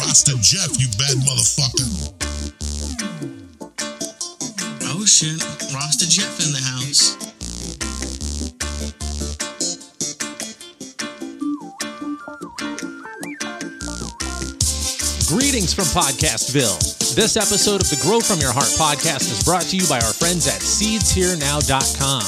Rasta Jeff, you bad motherfucker. Oh shit, Rasta Jeff in the house. Greetings from Podcastville. This episode of the Grow From Your Heart podcast is brought to you by our friends at SeedsHereNow.com.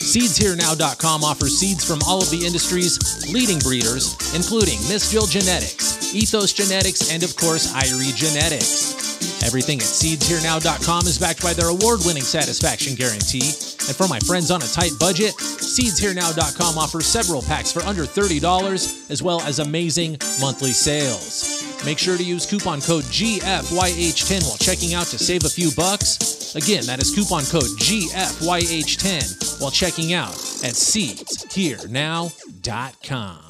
SeedsHereNow.com offers seeds from all of the industry's leading breeders, including Miss Jill Genetics, Ethos Genetics, and of course, Irie Genetics. Everything at SeedsHereNow.com is backed by their award winning satisfaction guarantee. And for my friends on a tight budget, SeedsHereNow.com offers several packs for under $30, as well as amazing monthly sales. Make sure to use coupon code GFYH10 while checking out to save a few bucks. Again, that is coupon code GFYH10 while checking out at SeedsHereNow.com.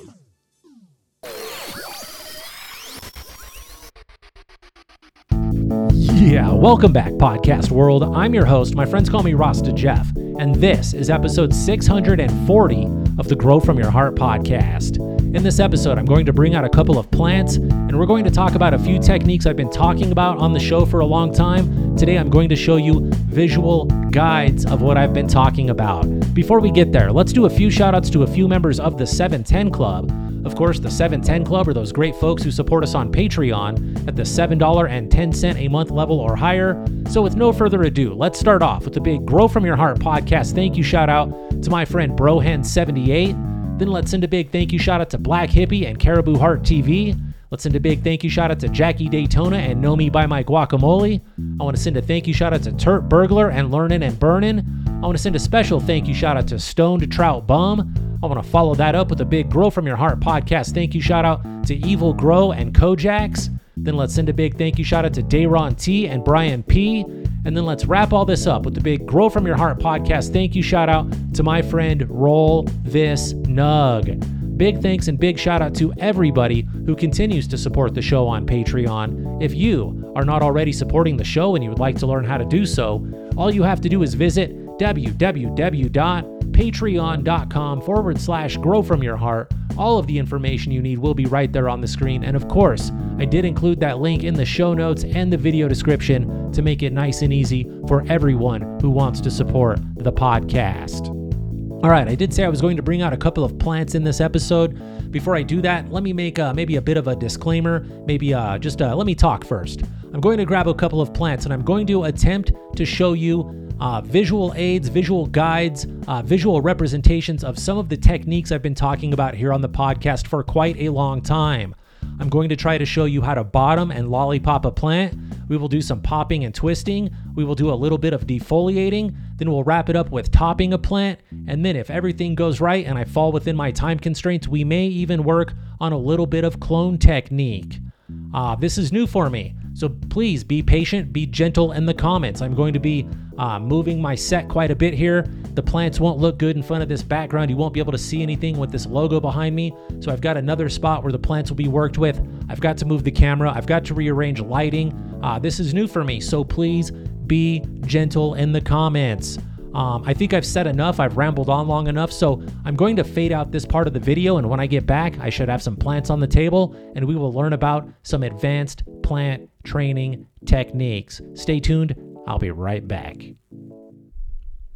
Yeah, welcome back, podcast world. I'm your host. My friends call me Rasta Jeff, and this is episode 640 of the Grow From Your Heart podcast. In this episode, I'm going to bring out a couple of plants, and we're going to talk about a few techniques I've been talking about on the show for a long time. Today, I'm going to show you visual guides of what I've been talking about. Before we get there, let's do a few shout outs to a few members of the 710 Club. Of course, the 710 Club are those great folks who support us on Patreon at the $7.10 a month level or higher. So, with no further ado, let's start off with the big Grow From Your Heart podcast thank you shout out to my friend Brohen78. Then let's send a big thank you shout out to Black Hippie and Caribou Heart TV. Let's send a big thank you shout out to Jackie Daytona and Know Me by My Guacamole. I want to send a thank you shout out to Turt Burglar and Learnin' and Burnin'. I want to send a special thank you shout out to Stoned Trout Bum. I want to follow that up with a big Grow From Your Heart podcast thank you shout out to Evil Grow and Kojax. Then let's send a big thank you shout out to Dayron T and Brian P. And then let's wrap all this up with the big Grow From Your Heart podcast thank you shout out to my friend Roll This Nug. Big thanks and big shout out to everybody who continues to support the show on Patreon. If you are not already supporting the show and you would like to learn how to do so, all you have to do is visit www.patreon.com forward slash grow from your heart. All of the information you need will be right there on the screen. And of course, I did include that link in the show notes and the video description to make it nice and easy for everyone who wants to support the podcast. All right, I did say I was going to bring out a couple of plants in this episode. Before I do that, let me make uh, maybe a bit of a disclaimer. Maybe uh, just uh, let me talk first. I'm going to grab a couple of plants and I'm going to attempt to show you uh, visual aids, visual guides, uh, visual representations of some of the techniques I've been talking about here on the podcast for quite a long time. I'm going to try to show you how to bottom and lollipop a plant. We will do some popping and twisting. We will do a little bit of defoliating. Then we'll wrap it up with topping a plant. And then, if everything goes right and I fall within my time constraints, we may even work on a little bit of clone technique. Uh, this is new for me. So please be patient, be gentle in the comments. I'm going to be uh, moving my set quite a bit here. The plants won't look good in front of this background. You won't be able to see anything with this logo behind me. So I've got another spot where the plants will be worked with. I've got to move the camera. I've got to rearrange lighting. Uh, this is new for me. So please be gentle in the comments. Um, I think I've said enough. I've rambled on long enough. So I'm going to fade out this part of the video. And when I get back, I should have some plants on the table and we will learn about some advanced plant training techniques. Stay tuned. I'll be right back.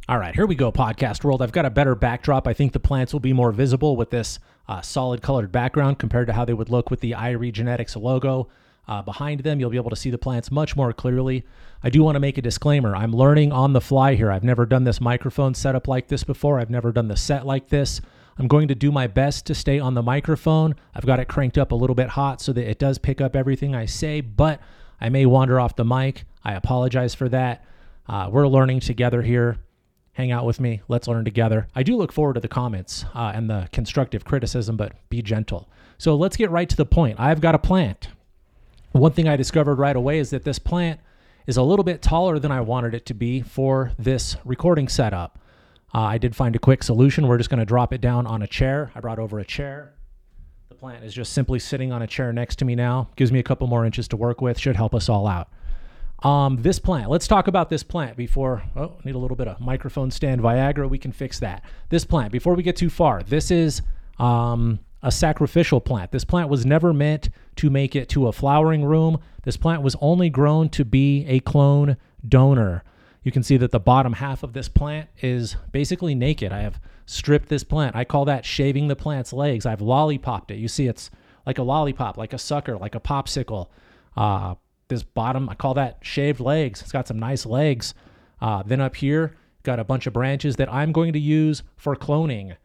All right, here we go, podcast world. I've got a better backdrop. I think the plants will be more visible with this uh, solid colored background compared to how they would look with the Irie Genetics logo uh, behind them. You'll be able to see the plants much more clearly. I do want to make a disclaimer. I'm learning on the fly here. I've never done this microphone setup like this before. I've never done the set like this. I'm going to do my best to stay on the microphone. I've got it cranked up a little bit hot so that it does pick up everything I say, but I may wander off the mic. I apologize for that. Uh, we're learning together here. Hang out with me. Let's learn together. I do look forward to the comments uh, and the constructive criticism, but be gentle. So let's get right to the point. I've got a plant. One thing I discovered right away is that this plant is a little bit taller than I wanted it to be for this recording setup. Uh, I did find a quick solution. We're just going to drop it down on a chair. I brought over a chair. The plant is just simply sitting on a chair next to me now. Gives me a couple more inches to work with. Should help us all out. Um, this plant, let's talk about this plant before. Oh, need a little bit of microphone stand Viagra. We can fix that. This plant, before we get too far, this is um, a sacrificial plant. This plant was never meant to make it to a flowering room. This plant was only grown to be a clone donor. You can see that the bottom half of this plant is basically naked. I have stripped this plant. I call that shaving the plant's legs. I've lollipopped it. You see, it's like a lollipop, like a sucker, like a popsicle. Uh, this bottom, I call that shaved legs. It's got some nice legs. Uh, then up here, got a bunch of branches that I'm going to use for cloning.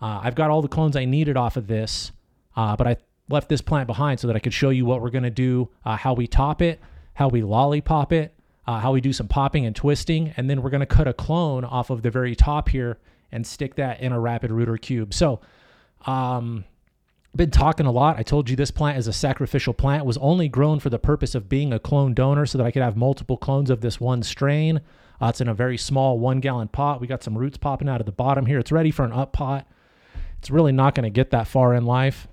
Uh, I've got all the clones I needed off of this, uh, but I left this plant behind so that I could show you what we're going to do, uh, how we top it, how we lollipop it, uh, how we do some popping and twisting, and then we're going to cut a clone off of the very top here and stick that in a rapid rooter cube. So, um, been talking a lot. I told you this plant is a sacrificial plant. Was only grown for the purpose of being a clone donor so that I could have multiple clones of this one strain. Uh, it's in a very small one gallon pot. We got some roots popping out of the bottom here. It's ready for an up pot. It's really not going to get that far in life.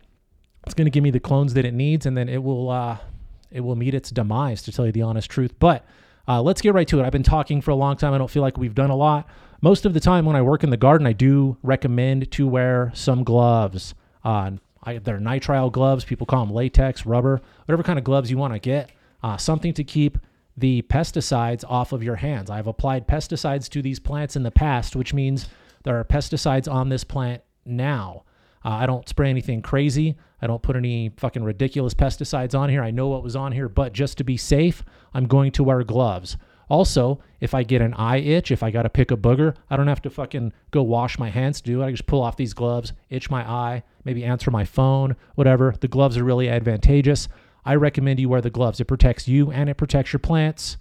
It's going to give me the clones that it needs, and then it will uh, it will meet its demise. To tell you the honest truth, but uh, let's get right to it. I've been talking for a long time. I don't feel like we've done a lot. Most of the time when I work in the garden, I do recommend to wear some gloves. Uh, I, they're nitrile gloves. People call them latex, rubber, whatever kind of gloves you want to get. Uh, something to keep the pesticides off of your hands. I've applied pesticides to these plants in the past, which means there are pesticides on this plant now. Uh, I don't spray anything crazy. I don't put any fucking ridiculous pesticides on here. I know what was on here, but just to be safe, I'm going to wear gloves. Also, if I get an eye itch, if I got to pick a booger, I don't have to fucking go wash my hands to do it. I just pull off these gloves, itch my eye, maybe answer my phone, whatever. The gloves are really advantageous. I recommend you wear the gloves. It protects you and it protects your plants.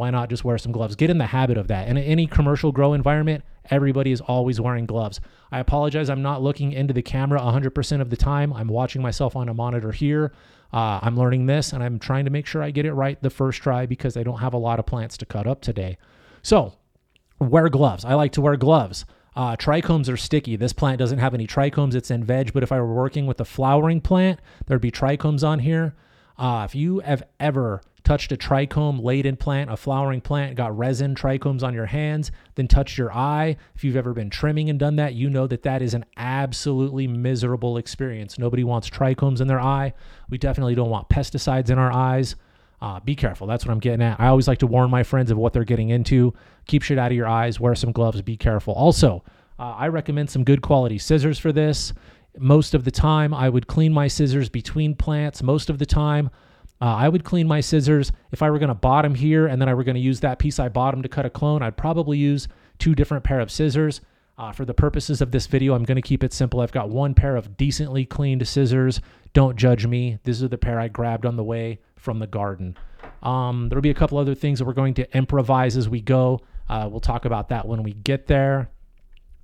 Why not just wear some gloves? Get in the habit of that. And in any commercial grow environment, everybody is always wearing gloves. I apologize. I'm not looking into the camera 100% of the time. I'm watching myself on a monitor here. Uh, I'm learning this and I'm trying to make sure I get it right the first try because I don't have a lot of plants to cut up today. So, wear gloves. I like to wear gloves. Uh, trichomes are sticky. This plant doesn't have any trichomes. It's in veg, but if I were working with a flowering plant, there'd be trichomes on here. Uh, if you have ever touched a trichome laden plant, a flowering plant, got resin trichomes on your hands, then touched your eye, if you've ever been trimming and done that, you know that that is an absolutely miserable experience. Nobody wants trichomes in their eye. We definitely don't want pesticides in our eyes. Uh, be careful. That's what I'm getting at. I always like to warn my friends of what they're getting into. Keep shit out of your eyes. Wear some gloves. Be careful. Also, uh, I recommend some good quality scissors for this. Most of the time, I would clean my scissors between plants. Most of the time, uh, I would clean my scissors. If I were going to bottom here and then I were going to use that piece I bottomed to cut a clone, I'd probably use two different pair of scissors. Uh, for the purposes of this video, I'm going to keep it simple. I've got one pair of decently cleaned scissors. Don't judge me. This is the pair I grabbed on the way from the garden. Um, there'll be a couple other things that we're going to improvise as we go. Uh, we'll talk about that when we get there.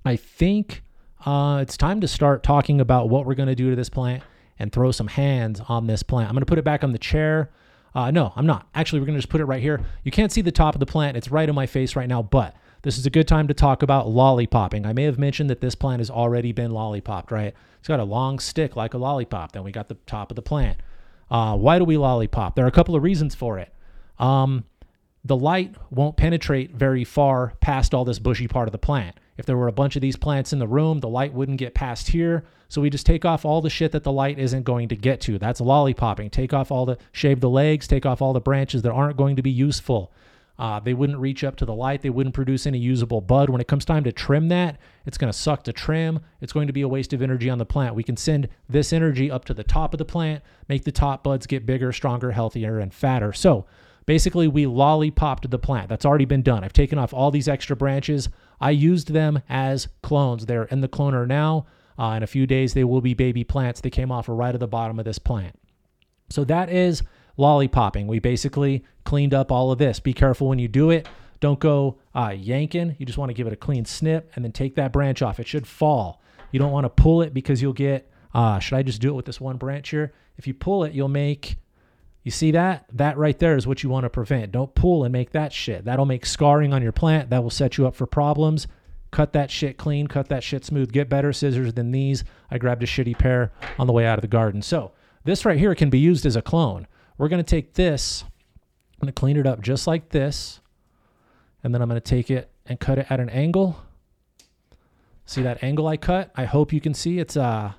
I think uh, it's time to start talking about what we're going to do to this plant and throw some hands on this plant. I'm going to put it back on the chair. Uh, no, I'm not. Actually, we're going to just put it right here. You can't see the top of the plant. It's right in my face right now, but this is a good time to talk about lollipopping. I may have mentioned that this plant has already been lollipopped, right? It's got a long stick like a lollipop. Then we got the top of the plant. Uh, why do we lollipop? There are a couple of reasons for it. Um, the light won't penetrate very far past all this bushy part of the plant. If there were a bunch of these plants in the room, the light wouldn't get past here. So we just take off all the shit that the light isn't going to get to. That's lollipopping. Take off all the, shave the legs, take off all the branches that aren't going to be useful. Uh, they wouldn't reach up to the light. They wouldn't produce any usable bud. When it comes time to trim that, it's going to suck to trim. It's going to be a waste of energy on the plant. We can send this energy up to the top of the plant, make the top buds get bigger, stronger, healthier, and fatter. So basically, we lollipopped the plant. That's already been done. I've taken off all these extra branches. I used them as clones. They're in the cloner now. Uh, in a few days, they will be baby plants. They came off right at the bottom of this plant. So that is lollipopping. We basically cleaned up all of this. Be careful when you do it. Don't go uh, yanking. You just want to give it a clean snip and then take that branch off. It should fall. You don't want to pull it because you'll get, uh, should I just do it with this one branch here? If you pull it, you'll make, you see that? That right there is what you want to prevent. Don't pull and make that shit. That'll make scarring on your plant. That will set you up for problems. Cut that shit clean, cut that shit smooth. Get better scissors than these. I grabbed a shitty pair on the way out of the garden. So this right here can be used as a clone. We're going to take this, I'm going to clean it up just like this, and then I'm going to take it and cut it at an angle. See that angle I cut? I hope you can see it's uh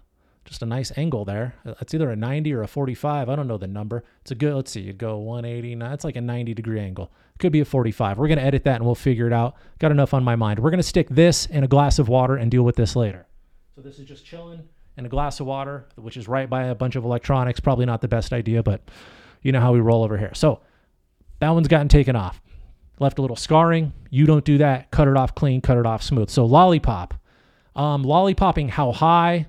just a nice angle there. It's either a 90 or a 45. I don't know the number. It's a good, let's see, you'd go 180. Now it's like a 90 degree angle. Could be a 45. We're going to edit that and we'll figure it out. Got enough on my mind. We're going to stick this in a glass of water and deal with this later. So this is just chilling in a glass of water, which is right by a bunch of electronics. Probably not the best idea, but you know how we roll over here. So that one's gotten taken off. Left a little scarring. You don't do that. Cut it off clean, cut it off smooth. So lollipop. Um, lollipopping how high,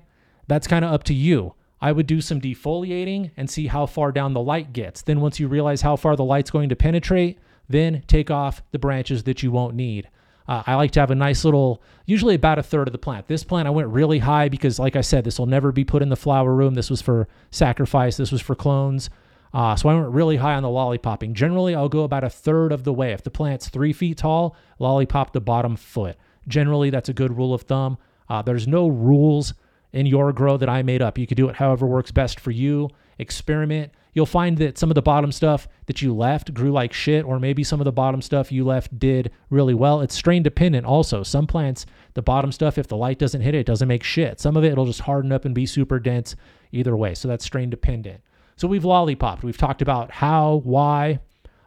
that's kind of up to you. I would do some defoliating and see how far down the light gets. Then once you realize how far the light's going to penetrate, then take off the branches that you won't need. Uh, I like to have a nice little, usually about a third of the plant. This plant I went really high because, like I said, this will never be put in the flower room. This was for sacrifice. This was for clones. Uh, so I went really high on the lollipopping. Generally, I'll go about a third of the way. If the plant's three feet tall, lollipop the bottom foot. Generally, that's a good rule of thumb. Uh, there's no rules in your grow that I made up. You could do it however works best for you. Experiment. You'll find that some of the bottom stuff that you left grew like shit, or maybe some of the bottom stuff you left did really well. It's strain dependent also. Some plants, the bottom stuff, if the light doesn't hit it, it doesn't make shit. Some of it, it'll just harden up and be super dense either way. So that's strain dependent. So we've lollipopped. We've talked about how, why,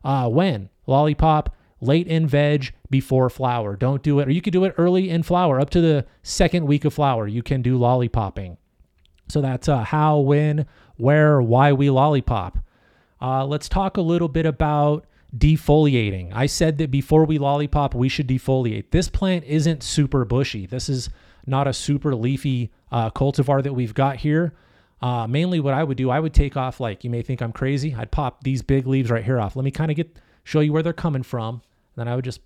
uh, when. Lollipop, late in veg, before flower. Don't do it, or you could do it early in flower, up to the second week of flower. You can do lollipopping. So that's uh, how, when, where, why we lollipop. Uh, let's talk a little bit about defoliating. I said that before we lollipop, we should defoliate. This plant isn't super bushy. This is not a super leafy uh, cultivar that we've got here. Uh, mainly, what I would do, I would take off like you may think I'm crazy. I'd pop these big leaves right here off. Let me kind of get show you where they're coming from. Then I would just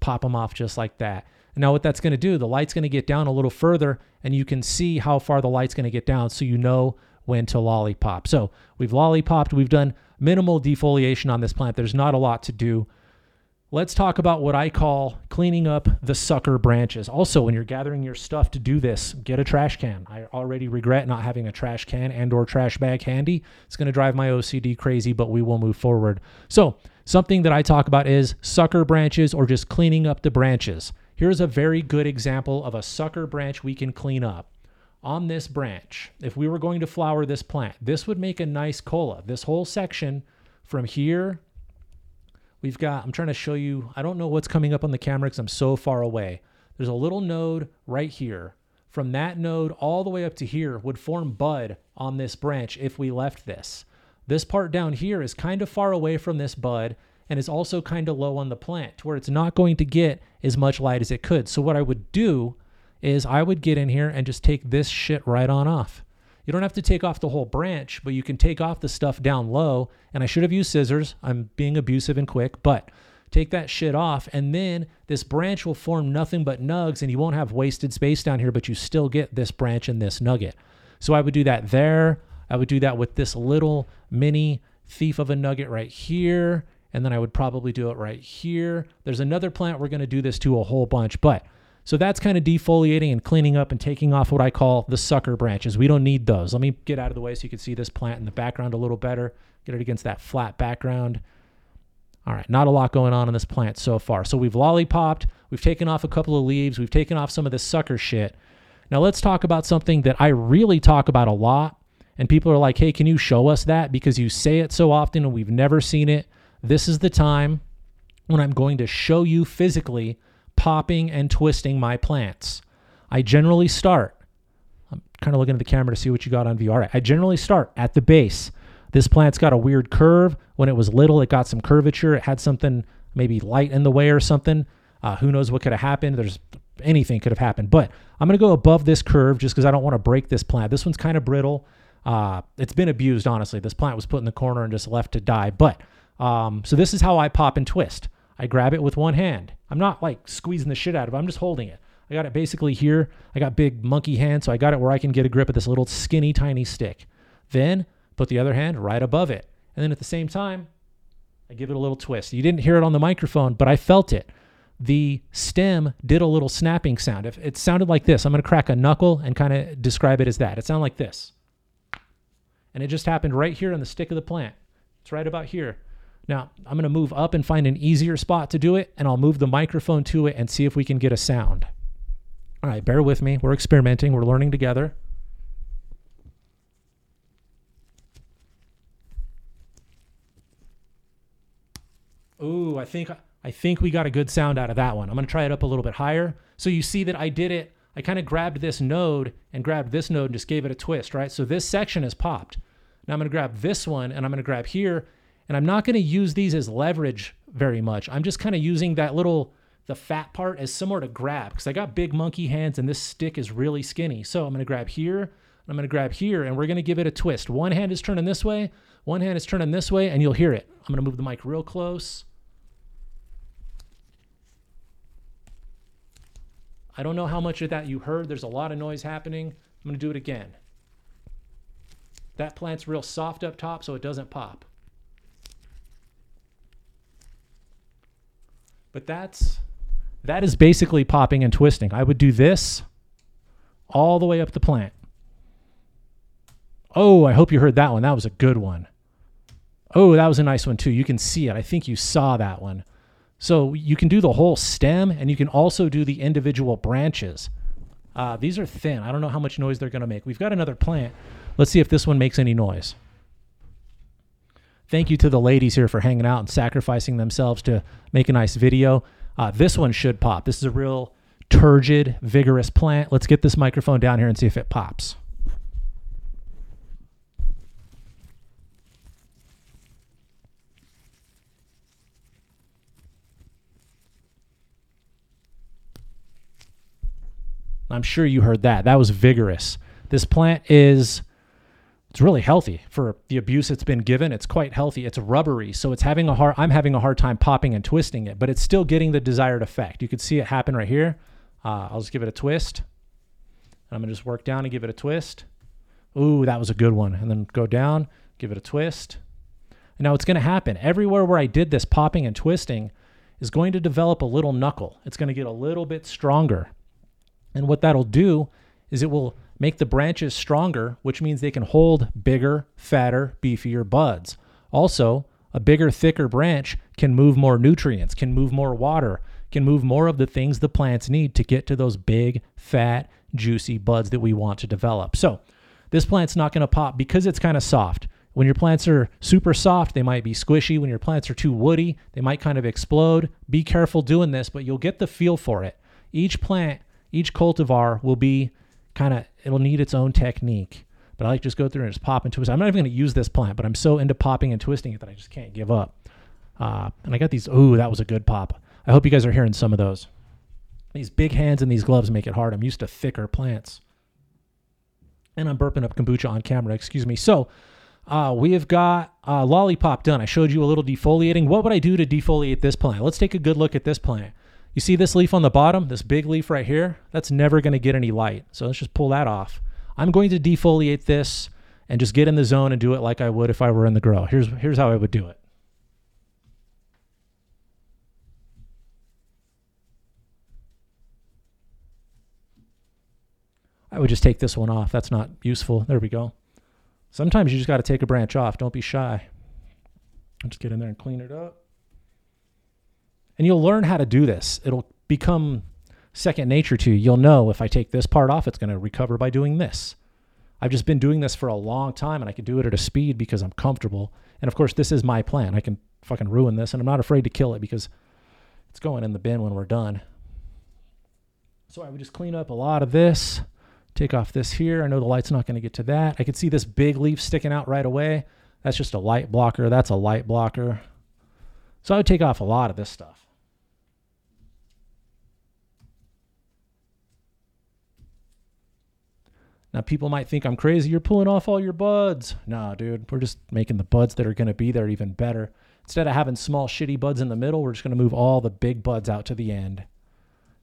pop them off just like that. And now what that's going to do, the light's going to get down a little further and you can see how far the light's going to get down so you know when to lollipop. So we've lollipopped, we've done minimal defoliation on this plant. There's not a lot to do. Let's talk about what I call cleaning up the sucker branches. Also, when you're gathering your stuff to do this, get a trash can. I already regret not having a trash can and or trash bag handy. It's going to drive my OCD crazy, but we will move forward. So, something that I talk about is sucker branches or just cleaning up the branches. Here's a very good example of a sucker branch we can clean up. On this branch, if we were going to flower this plant, this would make a nice cola. This whole section from here we've got, I'm trying to show you, I don't know what's coming up on the camera because I'm so far away. There's a little node right here. From that node all the way up to here would form bud on this branch if we left this. This part down here is kind of far away from this bud and is also kind of low on the plant to where it's not going to get as much light as it could. So what I would do is I would get in here and just take this shit right on off. You don't have to take off the whole branch, but you can take off the stuff down low. And I should have used scissors. I'm being abusive and quick, but take that shit off. And then this branch will form nothing but nugs and you won't have wasted space down here, but you still get this branch and this nugget. So I would do that there. I would do that with this little mini thief of a nugget right here. And then I would probably do it right here. There's another plant we're going to do this to a whole bunch, but so that's kind of defoliating and cleaning up and taking off what I call the sucker branches. We don't need those. Let me get out of the way so you can see this plant in the background a little better. Get it against that flat background. All right, not a lot going on in this plant so far. So we've lollipopped, we've taken off a couple of leaves, we've taken off some of this sucker shit. Now let's talk about something that I really talk about a lot. And people are like, hey, can you show us that? Because you say it so often and we've never seen it. This is the time when I'm going to show you physically popping and twisting my plants. I generally start, I'm kind of looking at the camera to see what you got on view. All right, I generally start at the base. This plant's got a weird curve. When it was little, it got some curvature. It had something, maybe light in the way or something. Uh, who knows what could have happened? There's anything could have happened. But I'm going to go above this curve just because I don't want to break this plant. This one's kind of brittle. Uh, it's been abused, honestly. This plant was put in the corner and just left to die. But um, so this is how I pop and twist. I grab it with one hand. I'm not like squeezing the shit out of it. I'm just holding it. I got it basically here. I got big monkey hands, so I got it where I can get a grip of this little skinny tiny stick. Then put the other hand right above it. And then at the same time, I give it a little twist. You didn't hear it on the microphone, but I felt it. The stem did a little snapping sound. If it sounded like this, I'm going to crack a knuckle and kind of describe it as that. It sounded like this. And it just happened right here on the stick of the plant. It's right about here. Now, I'm going to move up and find an easier spot to do it, and I'll move the microphone to it and see if we can get a sound. All right, bear with me. We're experimenting, we're learning together. Ooh, I think I think we got a good sound out of that one. I'm going to try it up a little bit higher. So you see that I did it. I kind of grabbed this node and grabbed this node and just gave it a twist, right? So this section has popped. Now I'm going to grab this one and I'm going to grab here and I'm not going to use these as leverage very much. I'm just kind of using that little the fat part as somewhere to grab because I got big monkey hands and this stick is really skinny. So I'm going to grab here, I'm going to grab here, and we're going to give it a twist. One hand is turning this way, one hand is turning this way, and you'll hear it. I'm going to move the mic real close. I don't know how much of that you heard. There's a lot of noise happening. I'm going to do it again. That plant's real soft up top so it doesn't pop. But that's that is basically popping and twisting. I would do this all the way up the plant. Oh, I hope you heard that one. That was a good one. Oh, that was a nice one too. You can see it. I think you saw that one. So you can do the whole stem and you can also do the individual branches. Uh, these are thin. I don't know how much noise they're going to make. We've got another plant. Let's see if this one makes any noise. Thank you to the ladies here for hanging out and sacrificing themselves to make a nice video. Uh, this one should pop. This is a real turgid, vigorous plant. Let's get this microphone down here and see if it pops. I'm sure you heard that. That was vigorous. This plant is it's really healthy for the abuse it's been given. It's quite healthy. It's rubbery, so it's having a hard I'm having a hard time popping and twisting it, but it's still getting the desired effect. You can see it happen right here. Uh, I'll just give it a twist. I'm gonna just work down and give it a twist. Ooh, that was a good one. And then go down, give it a twist. And now it's gonna happen. Everywhere where I did this popping and twisting is going to develop a little knuckle. It's gonna get a little bit stronger. And what that'll do is it will make the branches stronger, which means they can hold bigger, fatter, beefier buds. Also, a bigger, thicker branch can move more nutrients, can move more water, can move more of the things the plants need to get to those big, fat, juicy buds that we want to develop. So, this plant's not going to pop because it's kind of soft. When your plants are super soft, they might be squishy. When your plants are too woody, they might kind of explode. Be careful doing this, but you'll get the feel for it. Each plant each cultivar will be kind of it'll need its own technique. But I like just go through and just pop and twist. I'm not even going to use this plant, but I'm so into popping and twisting it that I just can't give up. Uh, and I got these. Ooh, that was a good pop. I hope you guys are hearing some of those. These big hands and these gloves make it hard. I'm used to thicker plants. And I'm burping up kombucha on camera. Excuse me. So uh, we have got uh, lollipop done. I showed you a little defoliating. What would I do to defoliate this plant? Let's take a good look at this plant. You see this leaf on the bottom, this big leaf right here? That's never going to get any light. So let's just pull that off. I'm going to defoliate this and just get in the zone and do it like I would if I were in the grow. Here's, here's how I would do it. I would just take this one off. That's not useful. There we go. Sometimes you just got to take a branch off. Don't be shy. Just get in there and clean it up. And you'll learn how to do this. It'll become second nature to you. You'll know if I take this part off, it's going to recover by doing this. I've just been doing this for a long time and I can do it at a speed because I'm comfortable. And of course, this is my plan. I can fucking ruin this and I'm not afraid to kill it because it's going in the bin when we're done. So I would just clean up a lot of this, take off this here. I know the light's not going to get to that. I can see this big leaf sticking out right away. That's just a light blocker. That's a light blocker. So I would take off a lot of this stuff. Now, people might think I'm crazy. You're pulling off all your buds. Nah, dude, we're just making the buds that are going to be there even better. Instead of having small, shitty buds in the middle, we're just going to move all the big buds out to the end.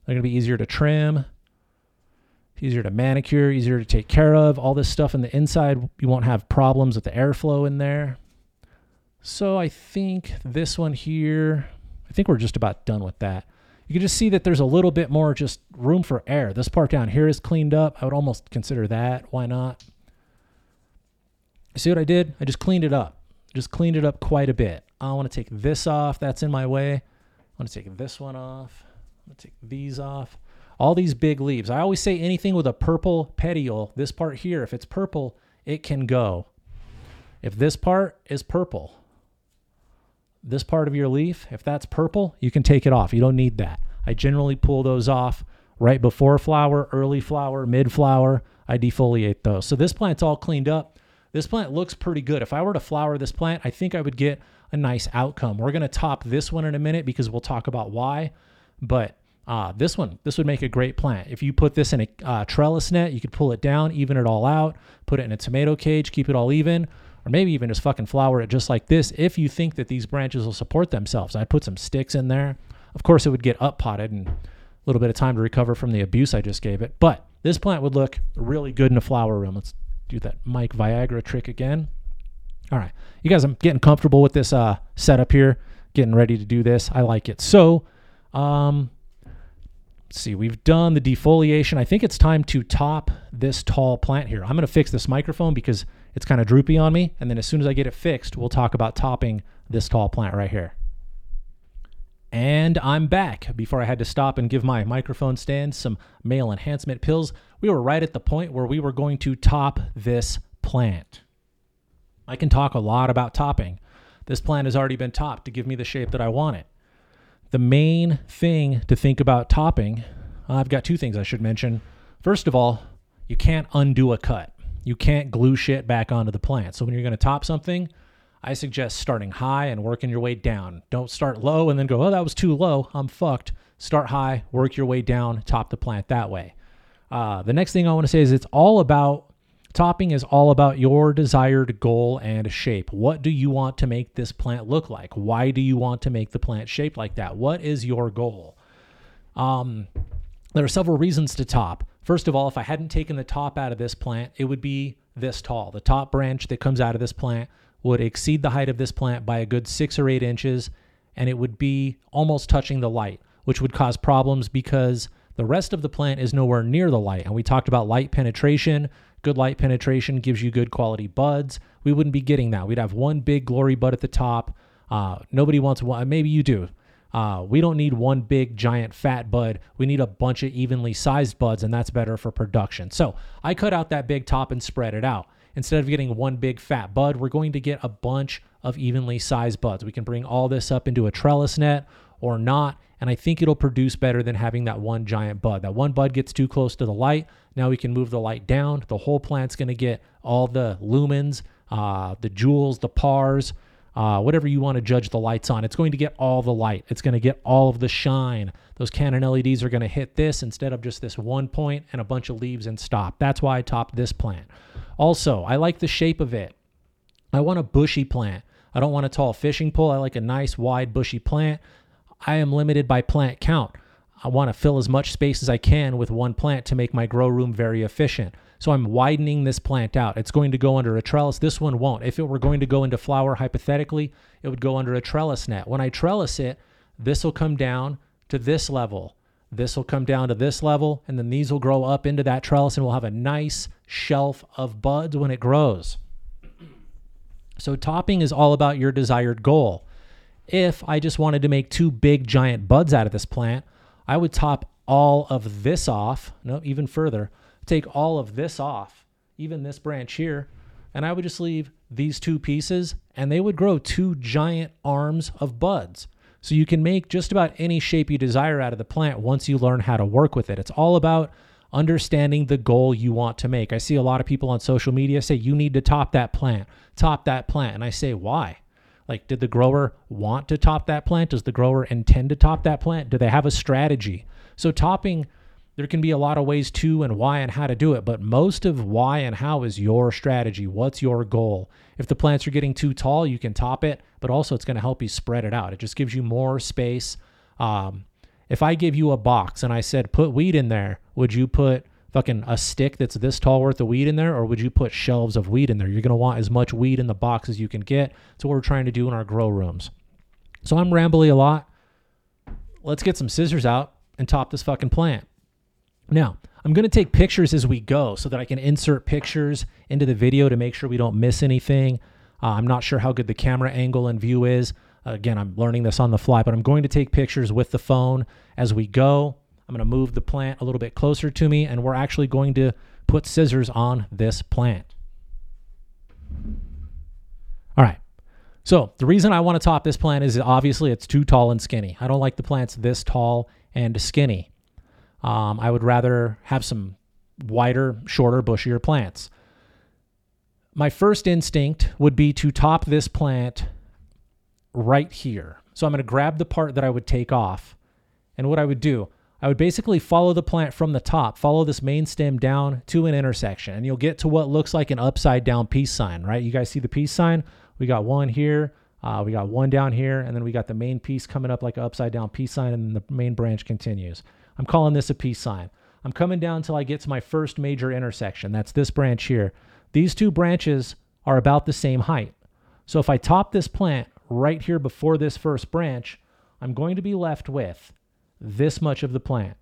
They're going to be easier to trim, easier to manicure, easier to take care of. All this stuff in the inside, you won't have problems with the airflow in there. So I think this one here, I think we're just about done with that you can just see that there's a little bit more just room for air. This part down here is cleaned up. I would almost consider that. Why not? See what I did? I just cleaned it up. Just cleaned it up quite a bit. I want to take this off. That's in my way. I want to take this one off. I'm going to take these off. All these big leaves. I always say anything with a purple petiole, this part here, if it's purple, it can go. If this part is purple, this part of your leaf, if that's purple, you can take it off. You don't need that. I generally pull those off right before flower, early flower, mid flower. I defoliate those. So this plant's all cleaned up. This plant looks pretty good. If I were to flower this plant, I think I would get a nice outcome. We're going to top this one in a minute because we'll talk about why. But uh, this one, this would make a great plant. If you put this in a uh, trellis net, you could pull it down, even it all out, put it in a tomato cage, keep it all even, or maybe even just fucking flower it just like this. If you think that these branches will support themselves, I'd put some sticks in there. Of course, it would get up potted and a little bit of time to recover from the abuse I just gave it. But this plant would look really good in a flower room. Let's do that mic Viagra trick again. All right, you guys, I'm getting comfortable with this uh, setup here, getting ready to do this. I like it. So, um, let's see, we've done the defoliation. I think it's time to top this tall plant here. I'm going to fix this microphone because it's kind of droopy on me. And then as soon as I get it fixed, we'll talk about topping this tall plant right here. And I'm back. Before I had to stop and give my microphone stand some male enhancement pills, we were right at the point where we were going to top this plant. I can talk a lot about topping. This plant has already been topped to give me the shape that I want it. The main thing to think about topping, I've got two things I should mention. First of all, you can't undo a cut. You can't glue shit back onto the plant. So when you're going to top something, I suggest starting high and working your way down. Don't start low and then go, oh, that was too low. I'm fucked. Start high, work your way down, top the plant that way. Uh, the next thing I want to say is it's all about Topping is all about your desired goal and shape. What do you want to make this plant look like? Why do you want to make the plant shaped like that? What is your goal? Um, there are several reasons to top. First of all, if I hadn't taken the top out of this plant, it would be this tall. The top branch that comes out of this plant would exceed the height of this plant by a good six or eight inches, and it would be almost touching the light, which would cause problems because the rest of the plant is nowhere near the light. And we talked about light penetration. Good light penetration gives you good quality buds. We wouldn't be getting that. We'd have one big glory bud at the top. Uh, nobody wants one. Maybe you do. Uh, we don't need one big giant fat bud. We need a bunch of evenly sized buds, and that's better for production. So I cut out that big top and spread it out. Instead of getting one big fat bud, we're going to get a bunch of evenly sized buds. We can bring all this up into a trellis net or not, and I think it'll produce better than having that one giant bud. That one bud gets too close to the light. Now we can move the light down. The whole plant's going to get all the lumens, uh, the joules, the pars, uh, whatever you want to judge the lights on. It's going to get all the light. It's going to get all of the shine. Those Canon LEDs are going to hit this instead of just this one point and a bunch of leaves and stop. That's why I topped this plant. Also, I like the shape of it. I want a bushy plant. I don't want a tall fishing pole. I like a nice wide bushy plant. I am limited by plant count. I want to fill as much space as I can with one plant to make my grow room very efficient. So I'm widening this plant out. It's going to go under a trellis. This one won't. If it were going to go into flower, hypothetically, it would go under a trellis net. When I trellis it, this will come down to this level. This will come down to this level, and then these will grow up into that trellis, and we'll have a nice shelf of buds when it grows. So, topping is all about your desired goal. If I just wanted to make two big giant buds out of this plant, I would top all of this off. No, even further, take all of this off, even this branch here, and I would just leave these two pieces and they would grow two giant arms of buds. So you can make just about any shape you desire out of the plant once you learn how to work with it. It's all about understanding the goal you want to make. I see a lot of people on social media say you need to top that plant, top that plant. And I say, why? Like, did the grower want to top that plant? Does the grower intend to top that plant? Do they have a strategy? So, topping, there can be a lot of ways to and why and how to do it, but most of why and how is your strategy. What's your goal? If the plants are getting too tall, you can top it, but also it's going to help you spread it out. It just gives you more space. Um, if I give you a box and I said, put weed in there, would you put fucking a stick that's this tall worth of weed in there, or would you put shelves of weed in there? You're going to want as much weed in the box as you can get. That's what we're trying to do in our grow rooms. So I'm rambly a lot. Let's get some scissors out and top this fucking plant. Now, I'm going to take pictures as we go so that I can insert pictures into the video to make sure we don't miss anything. Uh, I'm not sure how good the camera angle and view is. Again, I'm learning this on the fly, but I'm going to take pictures with the phone as we go. I'm going to move the plant a little bit closer to me, and we're actually going to put scissors on this plant. All right. So the reason I want to top this plant is obviously it's too tall and skinny. I don't like the plants this tall and skinny. Um, I would rather have some wider, shorter, bushier plants. My first instinct would be to top this plant right here. So I'm going to grab the part that I would take off. And what I would do, I would basically follow the plant from the top, follow this main stem down to an intersection, and you'll get to what looks like an upside down peace sign, right? You guys see the peace sign? We got one here, uh, we got one down here, and then we got the main piece coming up like an upside down peace sign, and then the main branch continues. I'm calling this a peace sign. I'm coming down until I get to my first major intersection. That's this branch here. These two branches are about the same height. So if I top this plant right here before this first branch, I'm going to be left with this much of the plant,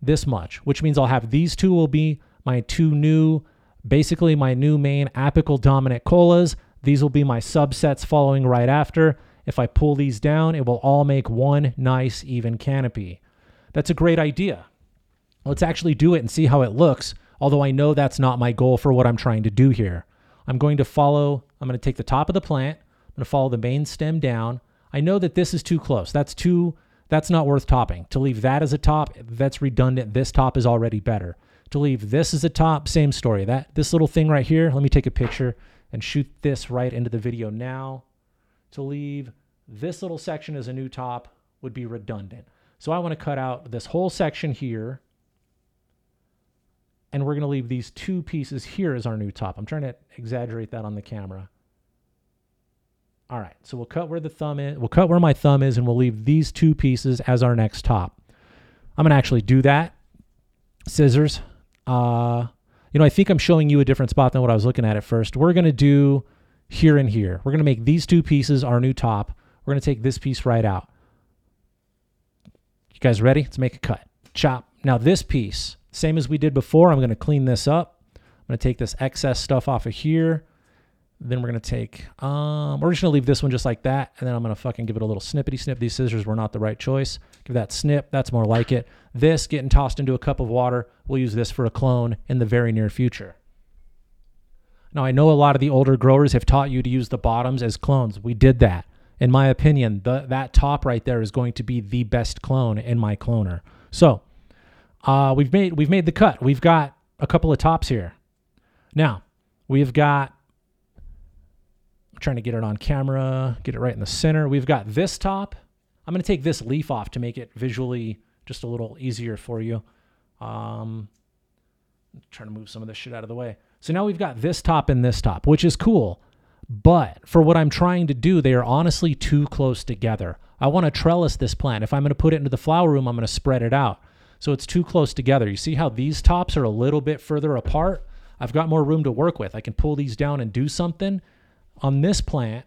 this much, which means I'll have these two will be my two new, basically my new main apical dominant colas. These will be my subsets following right after. If I pull these down, it will all make one nice even canopy. That's a great idea. Let's actually do it and see how it looks, although I know that's not my goal for what I'm trying to do here. I'm going to follow, I'm going to take the top of the plant, I'm going to follow the main stem down. I know that this is too close. That's too that's not worth topping. To leave that as a top, that's redundant. This top is already better. To leave this as a top, same story. That this little thing right here, let me take a picture and shoot this right into the video now. To leave this little section as a new top would be redundant. So I want to cut out this whole section here. And we're going to leave these two pieces here as our new top. I'm trying to exaggerate that on the camera. All right, so we'll cut where the thumb is. We'll cut where my thumb is, and we'll leave these two pieces as our next top. I'm gonna actually do that. Scissors. Uh, you know, I think I'm showing you a different spot than what I was looking at at first. We're gonna do here and here. We're gonna make these two pieces our new top. We're gonna take this piece right out. Guys ready? Let's make a cut. Chop. Now this piece, same as we did before. I'm gonna clean this up. I'm gonna take this excess stuff off of here. Then we're gonna take, um, we're just gonna leave this one just like that, and then I'm gonna fucking give it a little snippety snip. These scissors were not the right choice. Give that snip. That's more like it. This getting tossed into a cup of water. We'll use this for a clone in the very near future. Now I know a lot of the older growers have taught you to use the bottoms as clones. We did that. In my opinion, the, that top right there is going to be the best clone in my cloner. So uh, we've made we've made the cut. We've got a couple of tops here. Now we've got trying to get it on camera, get it right in the center. We've got this top. I'm going to take this leaf off to make it visually just a little easier for you. Um, trying to move some of this shit out of the way. So now we've got this top and this top, which is cool. But for what I'm trying to do, they are honestly too close together. I want to trellis this plant. If I'm going to put it into the flower room, I'm going to spread it out. So it's too close together. You see how these tops are a little bit further apart? I've got more room to work with. I can pull these down and do something on this plant,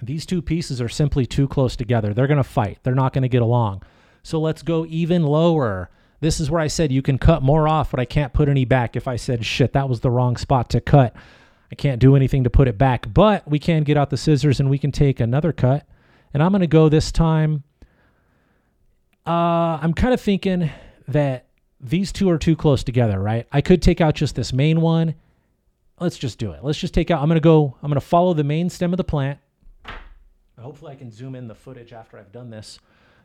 these two pieces are simply too close together. They're going to fight. They're not going to get along. So let's go even lower. This is where I said you can cut more off, but I can't put any back. If I said, shit, that was the wrong spot to cut, I can't do anything to put it back. But we can get out the scissors and we can take another cut. And I'm going to go this time. Uh, I'm kind of thinking that these two are too close together, right? I could take out just this main one let's just do it. Let's just take out, I'm going to go, I'm going to follow the main stem of the plant. Hopefully I can zoom in the footage after I've done this.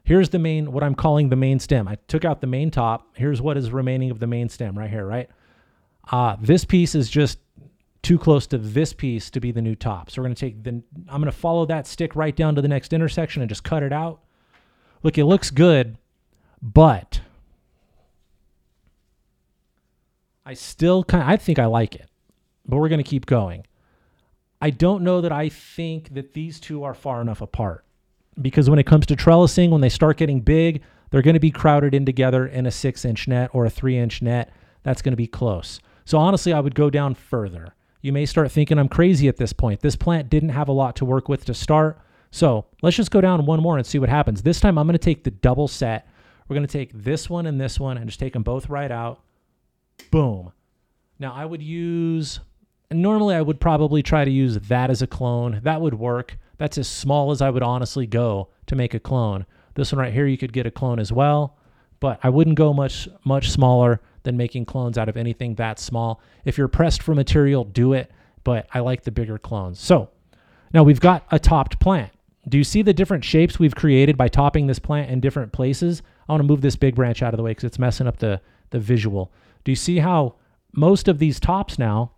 Here's the main, what I'm calling the main stem. I took out the main top. Here's what is remaining of the main stem right here, right? Uh, this piece is just too close to this piece to be the new top. So we're going to take the, I'm going to follow that stick right down to the next intersection and just cut it out. Look, it looks good, but I still kind of, I think I like it but we're going to keep going. I don't know that I think that these two are far enough apart because when it comes to trellising, when they start getting big, they're going to be crowded in together in a six inch net or a three inch net. That's going to be close. So honestly, I would go down further. You may start thinking I'm crazy at this point. This plant didn't have a lot to work with to start. So let's just go down one more and see what happens. This time I'm going to take the double set. We're going to take this one and this one and just take them both right out. Boom. Now I would use normally I would probably try to use that as a clone. That would work. That's as small as I would honestly go to make a clone. This one right here, you could get a clone as well, but I wouldn't go much, much smaller than making clones out of anything that small. If you're pressed for material, do it, but I like the bigger clones. So Now we've got a topped plant. Do you see the different shapes we've created by topping this plant in different places? I want to move this big branch out of the way because it's messing up the, the visual. Do you see how most of these tops now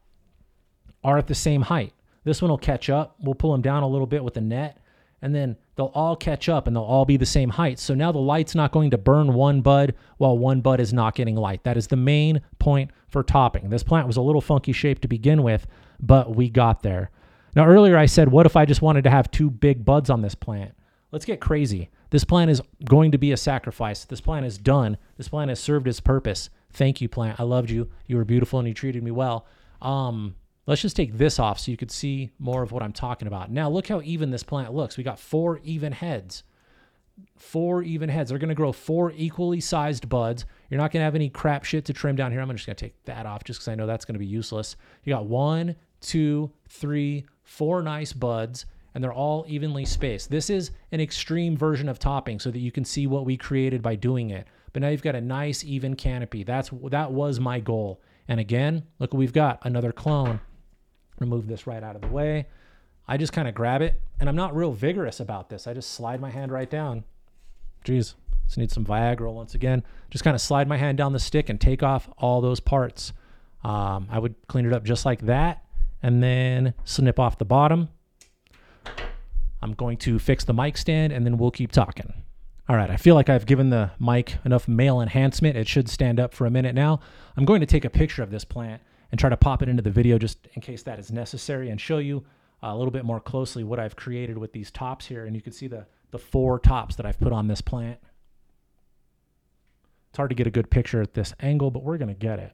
are at the same height? This one will catch up. We'll pull them down a little bit with the net, and then they'll all catch up and they'll all be the same height. So now the light's not going to burn one bud while one bud is not getting light. That is the main point for topping. This plant was a little funky shape to begin with, but we got there. Now, earlier I said, what if I just wanted to have two big buds on this plant? Let's get crazy. This plant is going to be a sacrifice. This plant is done. This plant has served its purpose. Thank you, plant. I loved you. You were beautiful and you treated me well. Um, let's just take this off so you could see more of what I'm talking about. Now, look how even this plant looks. We got four even heads. Four even heads. They're going to grow four equally sized buds. You're not going to have any crap shit to trim down here. I'm just going to take that off just because I know that's going to be useless. You got one, two, three, four nice buds, and they're all evenly spaced. This is an extreme version of topping so that you can see what we created by doing it. But now you've got a nice even canopy. That's that was my goal. And again, look what we've got, another clone. Remove this right out of the way. I just kind of grab it, and I'm not real vigorous about this. I just slide my hand right down. Jeez, just need some Viagra once again. Just kind of slide my hand down the stick and take off all those parts. Um, I would clean it up just like that and then snip off the bottom. I'm going to fix the mic stand and then we'll keep talking. All right, I feel like I've given the mic enough male enhancement. It should stand up for a minute now. I'm going to take a picture of this plant and try to pop it into the video just in case that is necessary and show you uh, a little bit more closely what I've created with these tops here. And you can see the, the four tops that I've put on this plant. It's hard to get a good picture at this angle, but we're going to get it.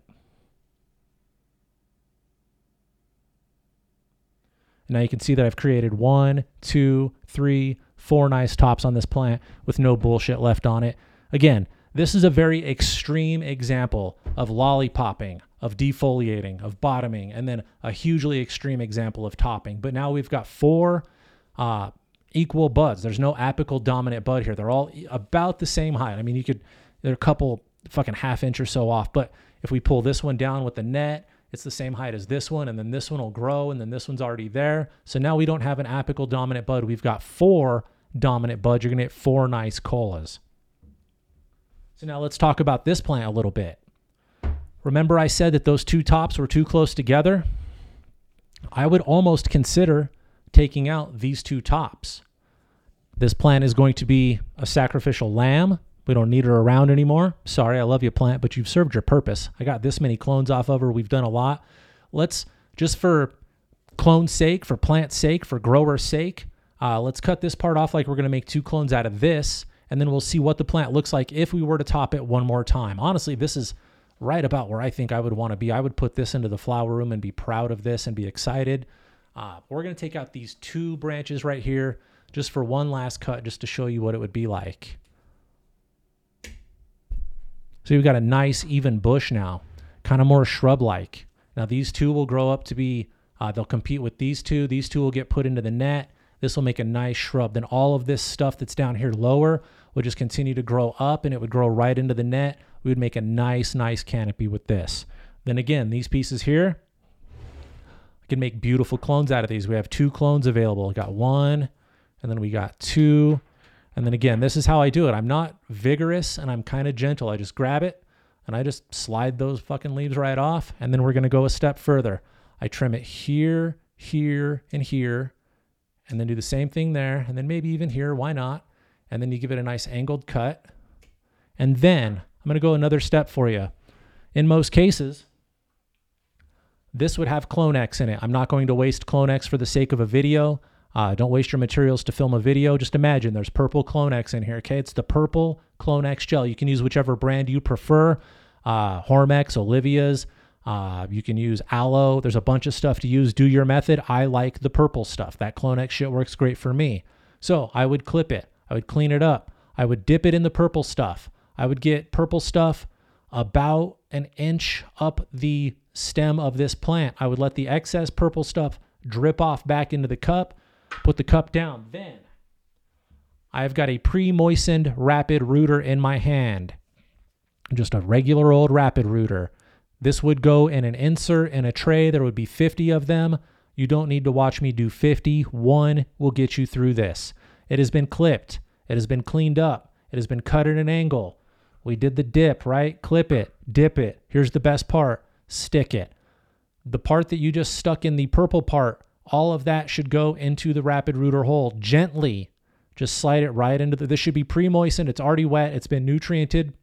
Now you can see that I've created one, two, three, four nice tops on this plant with no bullshit left on it. Again, this is a very extreme example of lollipopping, of defoliating, of bottoming, and then a hugely extreme example of topping. But now we've got four uh, equal buds. There's no apical dominant bud here. They're all about the same height. I mean, you could, they're a couple fucking half inch or so off. But if we pull this one down with the net it's the same height as this one, and then this one will grow, and then this one's already there. So now we don't have an apical dominant bud. We've got four dominant buds. You're going to get four nice colas. So now let's talk about this plant a little bit. Remember, I said that those two tops were too close together? I would almost consider taking out these two tops. This plant is going to be a sacrificial lamb we don't need her around anymore. Sorry, I love you, plant, but you've served your purpose. I got this many clones off of her. We've done a lot. Let's just for clone's sake, for plant's sake, for grower's sake, uh, let's cut this part off like we're going to make two clones out of this, and then we'll see what the plant looks like if we were to top it one more time. Honestly, this is right about where I think I would want to be. I would put this into the flower room and be proud of this and be excited. Uh, we're going to take out these two branches right here just for one last cut, just to show you what it would be like. So you've got a nice even bush now, kind of more shrub like. Now these two will grow up to be, uh, they'll compete with these two. These two will get put into the net. This will make a nice shrub. Then all of this stuff that's down here lower would just continue to grow up and it would grow right into the net. We would make a nice, nice canopy with this. Then again, these pieces here, I can make beautiful clones out of these. We have two clones available. We got one, and then we got two, and then again, this is how I do it. I'm not vigorous and I'm kind of gentle. I just grab it and I just slide those fucking leaves right off. And then we're going to go a step further. I trim it here, here, and here, and then do the same thing there. And then maybe even here. Why not? And then you give it a nice angled cut. And then I'm going to go another step for you. In most cases, this would have Clone-X in it. I'm not going to waste Clone-X for the sake of a video. Uh, don't waste your materials to film a video. Just imagine there's purple Clone-X in here. Okay, it's the purple Clone-X gel. You can use whichever brand you prefer. Uh, Hormex, Olivia's. Uh, you can use aloe. There's a bunch of stuff to use. Do your method. I like the purple stuff. That Clone-X shit works great for me. So I would clip it. I would clean it up. I would dip it in the purple stuff. I would get purple stuff about an inch up the stem of this plant. I would let the excess purple stuff drip off back into the cup Put the cup down. Then I've got a pre moistened rapid rooter in my hand. Just a regular old rapid rooter. This would go in an insert in a tray. There would be 50 of them. You don't need to watch me do 50. One will get you through this. It has been clipped. It has been cleaned up. It has been cut at an angle. We did the dip, right? Clip it, dip it. Here's the best part stick it. The part that you just stuck in the purple part, all of that should go into the rapid rooter hole gently. Just slide it right into the. This should be pre moistened. It's already wet. It's been nutriented.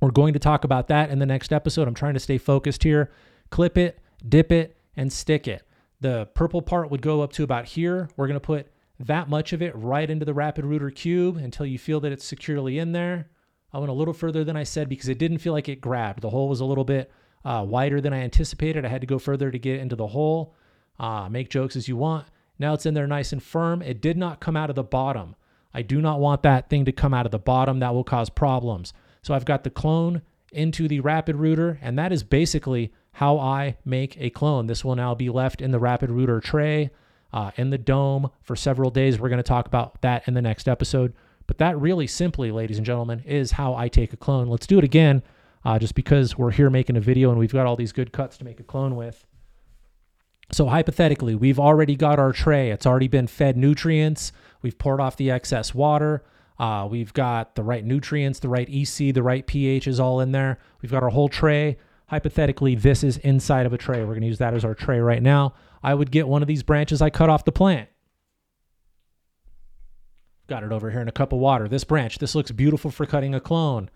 We're going to talk about that in the next episode. I'm trying to stay focused here. Clip it, dip it, and stick it. The purple part would go up to about here. We're going to put that much of it right into the rapid rooter cube until you feel that it's securely in there. I went a little further than I said because it didn't feel like it grabbed. The hole was a little bit uh, wider than I anticipated. I had to go further to get into the hole. Uh, make jokes as you want. Now it's in there nice and firm. It did not come out of the bottom. I do not want that thing to come out of the bottom. That will cause problems. So I've got the clone into the rapid rooter, and that is basically how I make a clone. This will now be left in the rapid rooter tray uh, in the dome for several days. We're going to talk about that in the next episode. But that really simply, ladies and gentlemen, is how I take a clone. Let's do it again, uh, just because we're here making a video and we've got all these good cuts to make a clone with. So, hypothetically, we've already got our tray. It's already been fed nutrients. We've poured off the excess water. Uh, we've got the right nutrients, the right EC, the right pH is all in there. We've got our whole tray. Hypothetically, this is inside of a tray. We're going to use that as our tray right now. I would get one of these branches I cut off the plant. Got it over here in a cup of water. This branch, this looks beautiful for cutting a clone.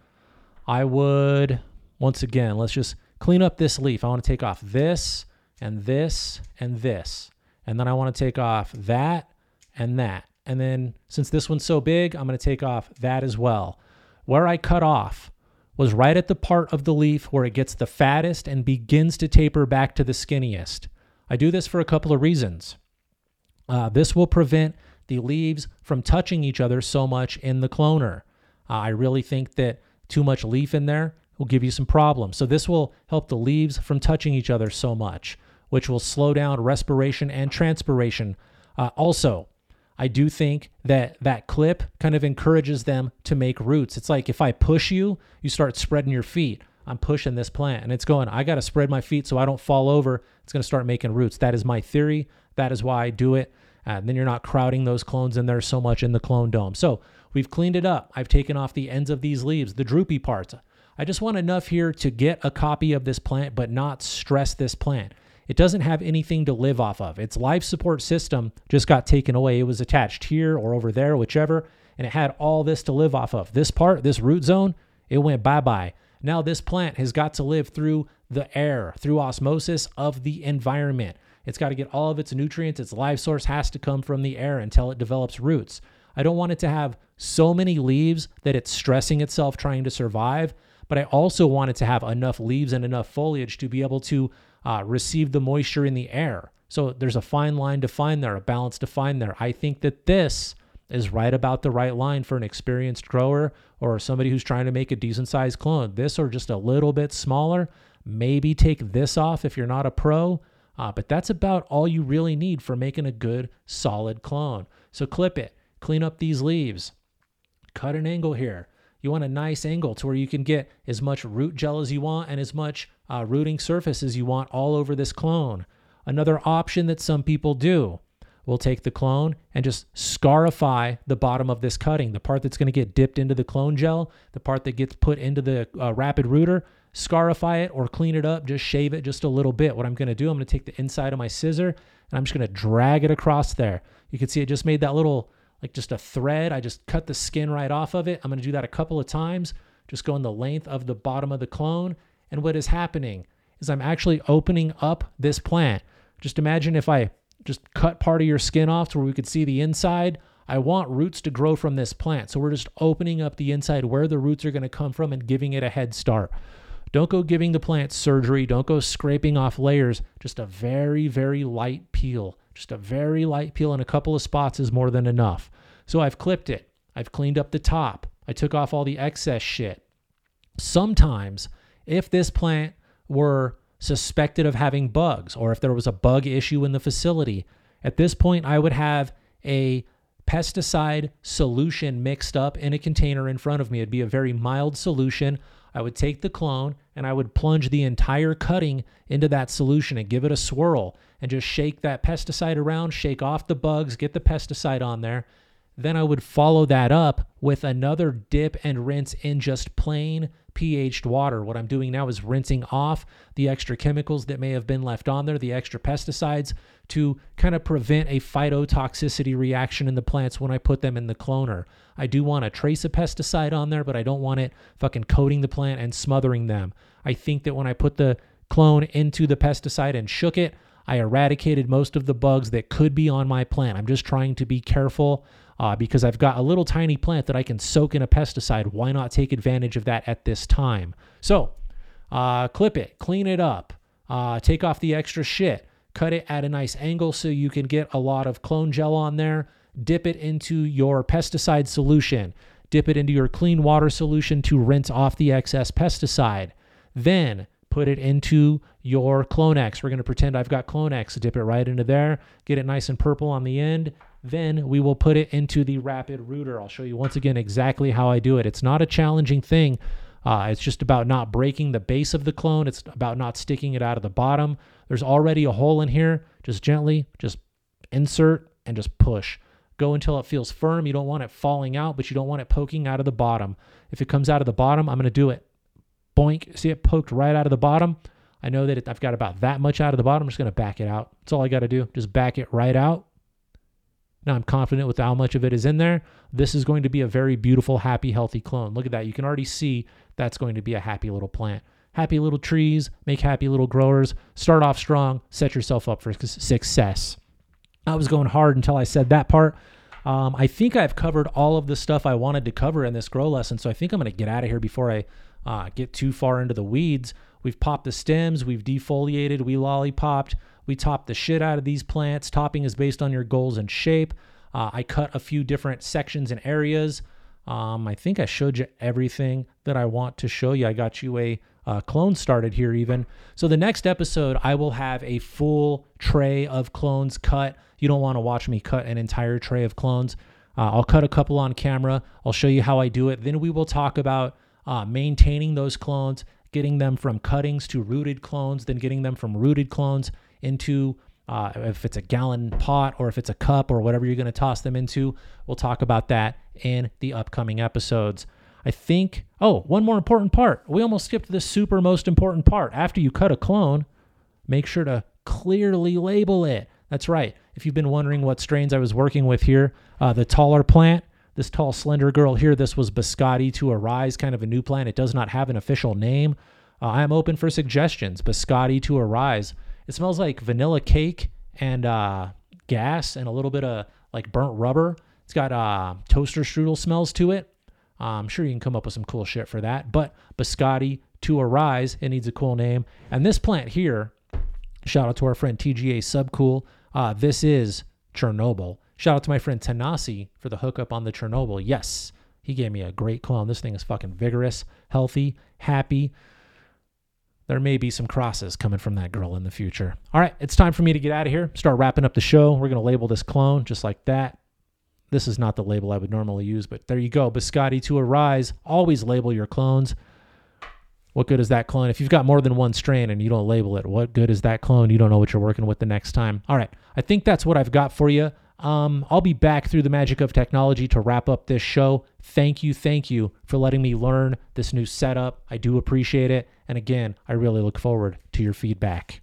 I would, once again, let's just clean up this leaf. I want to take off this and this and this. And then I want to take off that and that. And then since this one's so big, I'm going to take off that as well. Where I cut off was right at the part of the leaf where it gets the fattest and begins to taper back to the skinniest. I do this for a couple of reasons. Uh, this will prevent the leaves from touching each other so much in the cloner. Uh, I really think that too much leaf in there will give you some problems. So this will help the leaves from touching each other so much, which will slow down respiration and transpiration. Uh, also, I do think that that clip kind of encourages them to make roots. It's like if I push you, you start spreading your feet. I'm pushing this plant and it's going, I got to spread my feet so I don't fall over. It's going to start making roots. That is my theory. That is why I do it. And then you're not crowding those clones in there so much in the clone dome. So we've cleaned it up. I've taken off the ends of these leaves, the droopy parts. I just want enough here to get a copy of this plant, but not stress this plant. It doesn't have anything to live off of. Its life support system just got taken away. It was attached here or over there, whichever, and it had all this to live off of. This part, this root zone, it went bye bye. Now, this plant has got to live through the air, through osmosis of the environment. It's got to get all of its nutrients. Its life source has to come from the air until it develops roots. I don't want it to have so many leaves that it's stressing itself trying to survive, but I also want it to have enough leaves and enough foliage to be able to uh, receive the moisture in the air. So there's a fine line to find there, a balance to find there. I think that this is right about the right line for an experienced grower or somebody who's trying to make a decent sized clone. This or just a little bit smaller. Maybe take this off if you're not a pro, uh, but that's about all you really need for making a good solid clone. So clip it, clean up these leaves, cut an angle here. You want a nice angle to where you can get as much root gel as you want and as much uh, rooting surface as you want all over this clone. Another option that some people do will take the clone and just scarify the bottom of this cutting, the part that's going to get dipped into the clone gel, the part that gets put into the uh, rapid rooter, scarify it or clean it up, just shave it just a little bit. What I'm going to do, I'm going to take the inside of my scissor and I'm just going to drag it across there. You can see it just made that little, like just a thread. I just cut the skin right off of it. I'm going to do that a couple of times, just going the length of the bottom of the clone. And what is happening is I'm actually opening up this plant. Just imagine if I just cut part of your skin off to where we could see the inside. I want roots to grow from this plant. So we're just opening up the inside where the roots are going to come from and giving it a head start. Don't go giving the plant surgery. Don't go scraping off layers. Just a very, very light peel. Just a very light peel in a couple of spots is more than enough. So I've clipped it. I've cleaned up the top. I took off all the excess shit. Sometimes, if this plant were suspected of having bugs or if there was a bug issue in the facility, at this point, I would have a pesticide solution mixed up in a container in front of me. It'd be a very mild solution. I would take the clone and I would plunge the entire cutting into that solution and give it a swirl and just shake that pesticide around, shake off the bugs, get the pesticide on there. Then I would follow that up with another dip and rinse in just plain pHed water. What I'm doing now is rinsing off the extra chemicals that may have been left on there, the extra pesticides, to kind of prevent a phytotoxicity reaction in the plants when I put them in the cloner. I do want a trace of pesticide on there, but I don't want it fucking coating the plant and smothering them. I think that when I put the clone into the pesticide and shook it, I eradicated most of the bugs that could be on my plant. I'm just trying to be careful uh, because I've got a little tiny plant that I can soak in a pesticide. Why not take advantage of that at this time? So, uh, clip it, clean it up, uh, take off the extra shit, cut it at a nice angle so you can get a lot of clone gel on there. Dip it into your pesticide solution. Dip it into your clean water solution to rinse off the excess pesticide. Then put it into your Clonex. We're going to pretend I've got Clonex. Dip it right into there. Get it nice and purple on the end. Then we will put it into the rapid rooter. I'll show you once again exactly how I do it. It's not a challenging thing. Uh, it's just about not breaking the base of the clone. It's about not sticking it out of the bottom. There's already a hole in here. Just gently, just insert and just push. Go until it feels firm. You don't want it falling out, but you don't want it poking out of the bottom. If it comes out of the bottom, I'm going to do it. Boink. See it poked right out of the bottom? I know that it, I've got about that much out of the bottom. I'm just going to back it out. That's all I got to do. Just back it right out. Now I'm confident with how much of it is in there. This is going to be a very beautiful, happy, healthy clone. Look at that. You can already see that's going to be a happy little plant. Happy little trees, make happy little growers. Start off strong, set yourself up for success. I was going hard until I said that part. Um, I think I've covered all of the stuff I wanted to cover in this grow lesson, so I think I'm going to get out of here before I uh, get too far into the weeds. We've popped the stems, we've defoliated, we lollipopped, we topped the shit out of these plants. Topping is based on your goals and shape. Uh, I cut a few different sections and areas. Um, I think I showed you everything that I want to show you. I got you a uh, clone started here, even. So, the next episode, I will have a full tray of clones cut. You don't want to watch me cut an entire tray of clones. Uh, I'll cut a couple on camera. I'll show you how I do it. Then we will talk about uh, maintaining those clones, getting them from cuttings to rooted clones, then getting them from rooted clones into uh, if it's a gallon pot or if it's a cup or whatever you're going to toss them into. We'll talk about that in the upcoming episodes. I think, oh, one more important part. We almost skipped the super most important part. After you cut a clone, make sure to clearly label it. That's right. If you've been wondering what strains I was working with here, uh, the taller plant, this tall, slender girl here, this was Biscotti to Arise, kind of a new plant. It does not have an official name. Uh, I am open for suggestions. Biscotti to Arise. It smells like vanilla cake and uh, gas and a little bit of like burnt rubber. It's got uh, toaster strudel smells to it. Uh, I'm sure you can come up with some cool shit for that. But Biscotti to Arise, it needs a cool name. And this plant here, shout out to our friend TGA Subcool. Uh, this is Chernobyl. Shout out to my friend Tanasi for the hookup on the Chernobyl. Yes, he gave me a great clone. This thing is fucking vigorous, healthy, happy there may be some crosses coming from that girl in the future. All right, it's time for me to get out of here. Start wrapping up the show. We're going to label this clone just like that. This is not the label I would normally use, but there you go. Biscotti to Arise. Always label your clones. What good is that clone? If you've got more than one strain and you don't label it, what good is that clone? You don't know what you're working with the next time. All right, I think that's what I've got for you. Um, I'll be back through the magic of technology to wrap up this show. Thank you, thank you for letting me learn this new setup. I do appreciate it. And again, I really look forward to your feedback.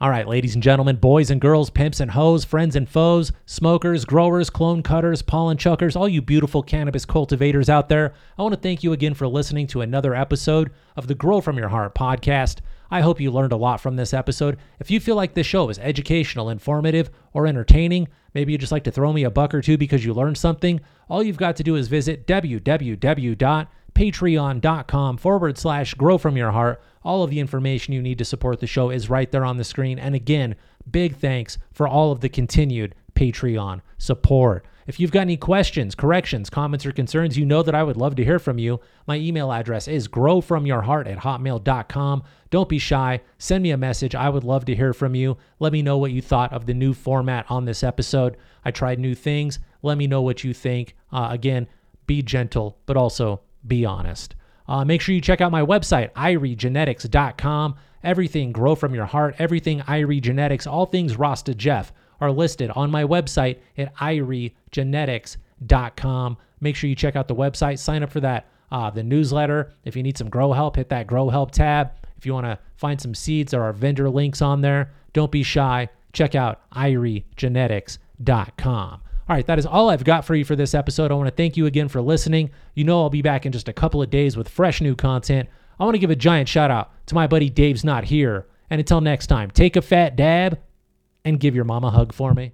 All right, ladies and gentlemen, boys and girls, pimps and hoes, friends and foes, smokers, growers, clone cutters, pollen chuckers, all you beautiful cannabis cultivators out there, I want to thank you again for listening to another episode of the Grow From Your Heart podcast. I hope you learned a lot from this episode. If you feel like this show is educational, informative, or entertaining, maybe you'd just like to throw me a buck or two because you learned something, all you've got to do is visit www.patreon.com forward slash grow from your heart. All of the information you need to support the show is right there on the screen. And again, big thanks for all of the continued Patreon support. If you've got any questions, corrections, comments, or concerns, you know that I would love to hear from you. My email address is growfromyourheart at hotmail.com. Don't be shy. Send me a message. I would love to hear from you. Let me know what you thought of the new format on this episode. I tried new things. Let me know what you think. Uh, again, be gentle, but also be honest. Uh, make sure you check out my website, iriegenetics.com. Everything Grow From Your Heart, everything Irie Genetics, all things Rasta Jeff are listed on my website at iriegenetics.com. Make sure you check out the website, sign up for that, uh, the newsletter. If you need some grow help, hit that grow help tab. If you want to find some seeds, there are vendor links on there. Don't be shy. Check out iriegenetics.com. All right, that is all I've got for you for this episode. I want to thank you again for listening. You know, I'll be back in just a couple of days with fresh new content. I want to give a giant shout out to my buddy Dave's Not Here. And until next time, take a fat dab and give your mom a hug for me.